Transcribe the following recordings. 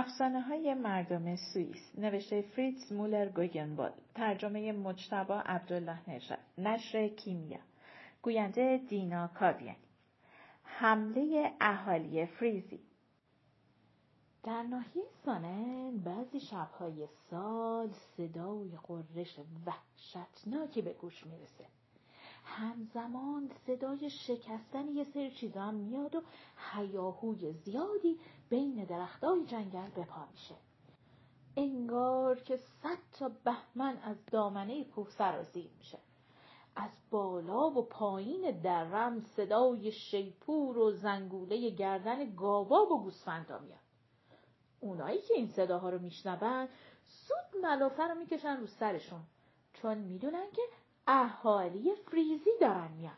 افسانه های مردم سوئیس نوشته فریتز مولر گوگنبال ترجمه مجتبا عبدالله نژاد نشر کیمیا گوینده دینا کاویانی. حمله اهالی فریزی. در ناحیه سانن بعضی شبهای سال صدای قررش وحشتناکی به گوش می‌رسه. همزمان صدای شکستن یه سری چیزا هم میاد و حیاهوی زیادی بین درختای جنگل به پا میشه. انگار که صد تا بهمن از دامنه کوه سرازیر میشه. از بالا و پایین درم صدای شیپور و زنگوله گردن گاوا و گوسفندا میاد. اونایی که این صداها رو میشنون سود ملافه رو می‌کشن رو سرشون چون می‌دونن که اهالی فریزی دارن میان.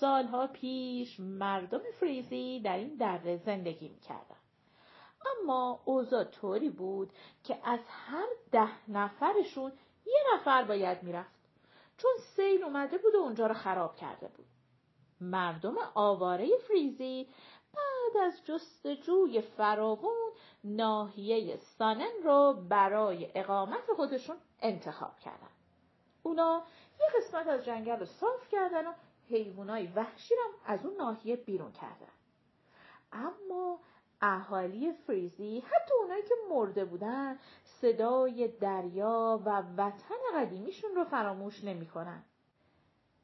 سالها پیش مردم فریزی در این دره زندگی می‌کردن. اما اوضاع طوری بود که از هر ده نفرشون یه نفر باید می‌رفت. چون سیل اومده بود و اونجا رو خراب کرده بود. مردم آواره فریزی بعد از جستجوی فراوون ناحیه سانن رو برای اقامت خودشون انتخاب کردن. اونا یه قسمت از جنگل رو صاف کردن و حیوانای وحشی رو از اون ناحیه بیرون کردن. اما اهالی فریزی حتی اونایی که مرده بودن صدای دریا و وطن قدیمیشون رو فراموش نمی‌کنن.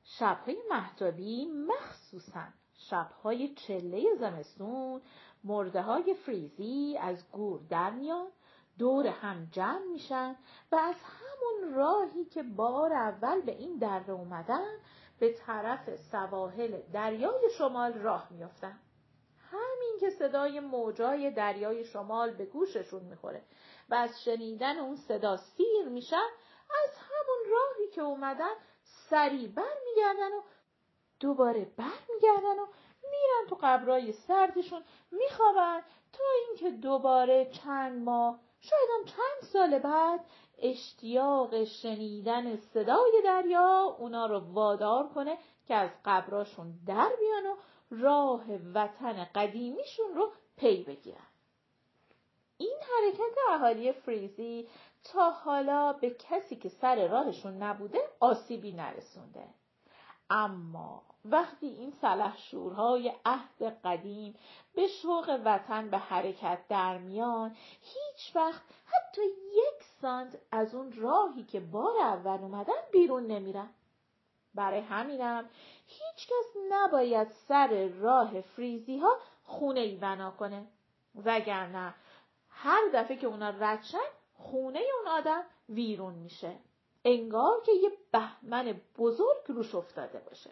شبهای محتابی مخصوصا شبهای چله زمستون مرده های فریزی از گور در میان دور هم جمع میشن و از همون راهی که بار اول به این دره اومدن به طرف سواحل دریای شمال راه میافتن. همین که صدای موجای دریای شمال به گوششون می‌خوره و از شنیدن اون صدا سیر میشن از همون راهی که اومدن سریع بر میگردن و دوباره بر میگردن و میرن تو قبرای سردشون میخوابن تا اینکه دوباره چند ماه شاید هم چند سال بعد اشتیاق شنیدن صدای دریا اونا رو وادار کنه که از قبراشون در بیان و راه وطن قدیمیشون رو پی بگیرن. این حرکت اهالی فریزی تا حالا به کسی که سر راهشون نبوده آسیبی نرسونده. اما وقتی این سلحشورهای عهد قدیم به شوق وطن به حرکت در میان هیچ وقت حتی یک سانت از اون راهی که بار اول اومدن بیرون نمیرن. برای همینم هیچ کس نباید سر راه فریزی ها خونه ای بنا کنه. وگرنه هر دفعه که اونا ردشن خونه اون آدم ویرون میشه. انگار که یه بهمن بزرگ روش افتاده باشه.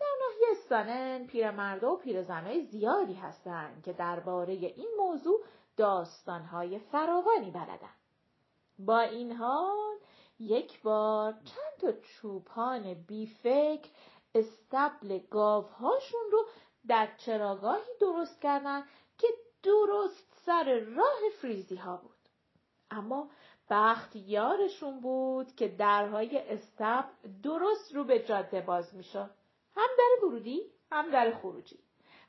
در ناحیه سانن پیرمرد و پیرزنهای زیادی هستند که درباره این موضوع داستانهای فراوانی بلدن. با این حال یک بار چند تا چوپان بیفکر استبل گاوهاشون رو در چراگاهی درست کردن که درست سر راه فریزی ها بود. اما بخت یارشون بود که درهای استبل درست رو به جاده باز می‌شد. هم در ورودی هم در خروجی.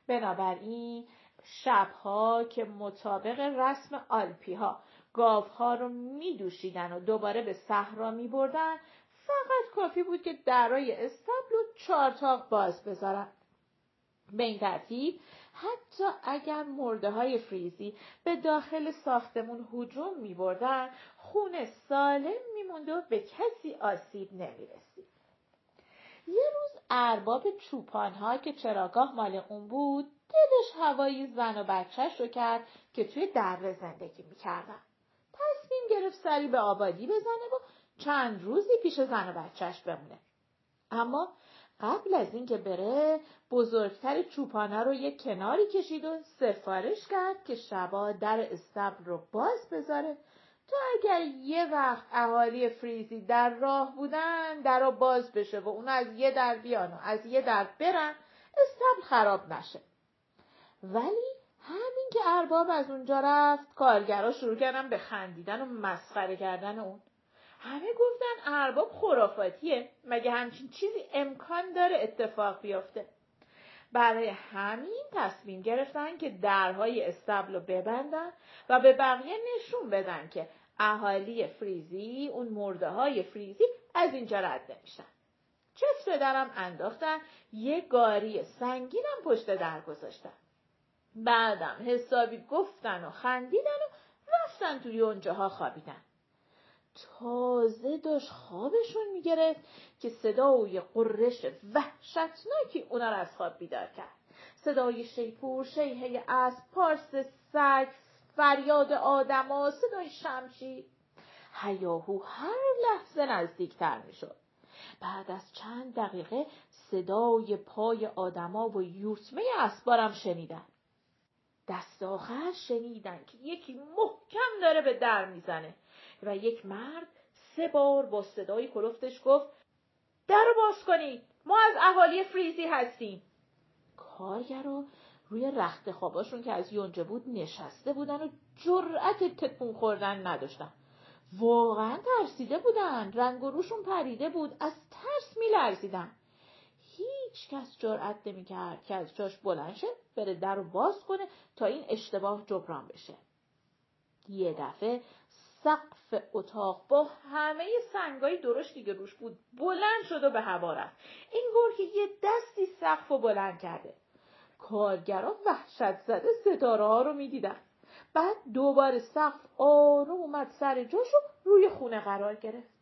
بنابراین شبها که مطابق رسم آلپی ها گاوها رو می و دوباره به صحرا می بردن فقط کافی بود که درای استبل و چارتاق باز بذارن. به این ترتیب حتی اگر مرده های فریزی به داخل ساختمون هجوم می بردن خونه سالم می و به کسی آسیب نمی رسید. یه روز ارباب چوپان که چراگاه مال اون بود دلش هوایی زن و بچهش رو کرد که توی دره زندگی می‌کردن. تصمیم گرفت سری به آبادی بزنه و چند روزی پیش زن و بچهش بمونه. اما قبل از اینکه بره بزرگتر چوپانه رو یک کناری کشید و سفارش کرد که شبا در استبل رو باز بذاره تا اگر یه وقت اهالی فریزی در راه بودن در رو باز بشه و اون از یه در بیان و از یه در برن استبل خراب نشه ولی همین که ارباب از اونجا رفت کارگرا شروع کردن به خندیدن و مسخره کردن اون. همه گفتن ارباب خرافاتیه. مگه همچین چیزی امکان داره اتفاق بیفته؟ برای همین تصمیم گرفتن که درهای استبل رو ببندن و به بقیه نشون بدن که اهالی فریزی اون مرده های فریزی از اینجا رد نمیشن. چفت درم انداختن یه گاری سنگینم پشت در گذاشتن. بعدم حسابی گفتن و خندیدن و رفتن توی اونجاها خوابیدن. تازه داشت خوابشون می‌گرفت که صدای قررش وحشتناکی اونا رو از خواب بیدار کرد. صدای شیپور شیهه از پارس سگ فریاد آدما صدای شمشیر هیاهو هر لحظه نزدیکتر می‌شد. بعد از چند دقیقه صدای پای آدما و یوسمه اسبارم شنیدن. دست آخر شنیدن که یکی محکم داره به در می‌زنه. و یک مرد سه بار با صدای کلفتش گفت در باز کنید ما از اهالی فریزی هستیم. کارگرا روی رخت خواباشون که از یونجه بود نشسته بودن و جرأت تکون خوردن نداشتن. واقعا ترسیده بودن رنگ و روشون پریده بود از ترس میلرزیدن. هیچ کس جرأت نمی‌کرد که از جاش بلند شه بره در رو باز کنه تا این اشتباه جبران بشه. یه دفعه سقف اتاق با همه سنگای درشتی که روش بود بلند شد و به هوا رفت. انگار که یه دستی سقف رو بلند کرده. کارگرا وحشت زده ستاره ها رو می‌دیدن. بعد دوباره سقف آروم اومد سر جاش و روی خونه قرار گرفت.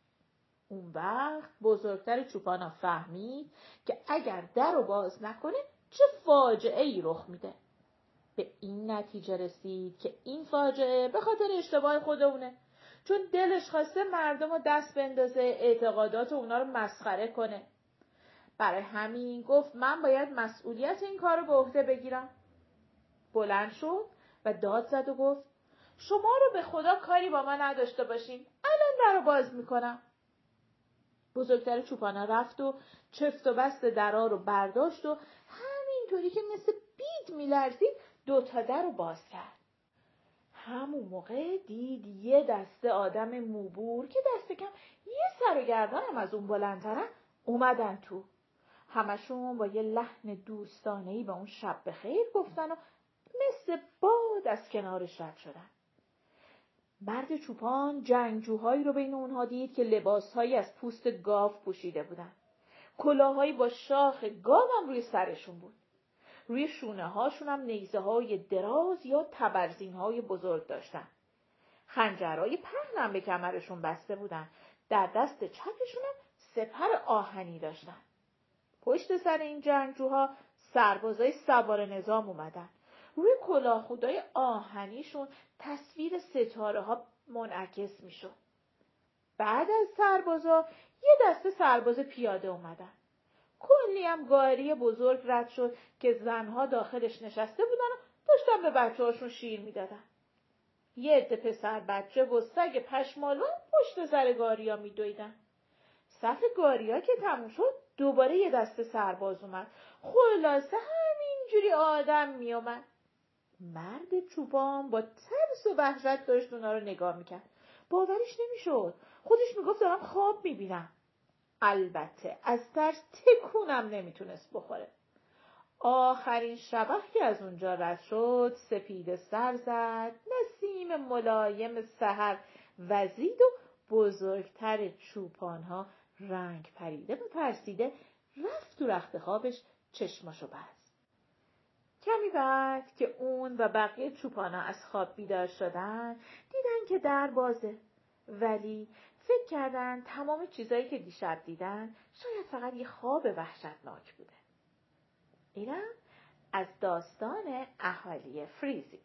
اون وقت بزرگتر چوپانا فهمید که اگر در رو باز نکنه چه فاجعه ای رخ میده. به این نتیجه رسید که این فاجعه به خاطر اشتباه خودمونه. چون دلش خواسته مردم رو دست بندازه اعتقادات اونا رو مسخره کنه. برای همین گفت من باید مسئولیت این کار رو به عهده بگیرم. بلند شد و داد زد و گفت شما رو به خدا کاری با من نداشته باشین. الان در رو باز می‌کنم. بزرگتر چوپانا رفت و چفت و بست درا رو برداشت و همینطوری که مثل بید میلرزید دوتا در رو باز کرد. همون موقع دید یه دسته آدم موبور که دست کم یه سر و گردانم از اون بلندترن اومدن تو. همشون با یه لحن دوستانهی به اون شب به خیر گفتن و مثل باد از کنارش رد شدن. مرد چوپان جنگجوهایی رو بین اونها دید که لباسهایی از پوست گاو پوشیده بودن کلاهایی با شاخ گاو هم روی سرشون بود روی شونه هاشون هم نیزه های دراز یا تبرزین های بزرگ داشتن. خنجرهای پهنم به کمرشون بسته بودن. در دست چپشون هم سپر آهنی داشتن. پشت سر این جنگجوها سربازای سوار نظام اومدن. روی کلاه خودای آهنیشون تصویر ستاره ها منعکس می‌شد. بعد از سربازا یه دسته سرباز پیاده اومدن. کلی هم گاری بزرگ رد شد که زنها داخلش نشسته بودن و داشتن به بچه هاشون شیر می‌دادن. یه عده پسر بچه و سگ پشمالو پشت سر گاریا میدویدن. صف گاریا که تموم شد دوباره یه دسته سرباز اومد. خلاصه همینجوری آدم میومد. مرد چوبان با ترس و وحشت داشت اونا رو نگاه می‌کرد. باورش نمی‌شد. خودش می‌گفت دارم خواب می‌بینم. البته از ترس تکونم نمی‌تونست بخوره. آخرین شبه که از اونجا رد شد سپید سر زد نسیم ملایم سحر وزید و بزرگتر چوپانها رنگ پریده و ترسیده رفت تو رخت خوابش چشماشو بست. کمی بعد که اون و بقیه چوپانا از خواب بیدار شدن دیدن که در بازه ولی فکر کردن تمام چیزایی که دیشب دیدن شاید فقط یه خواب وحشتناک بوده. اینم از داستان اهالی فریزی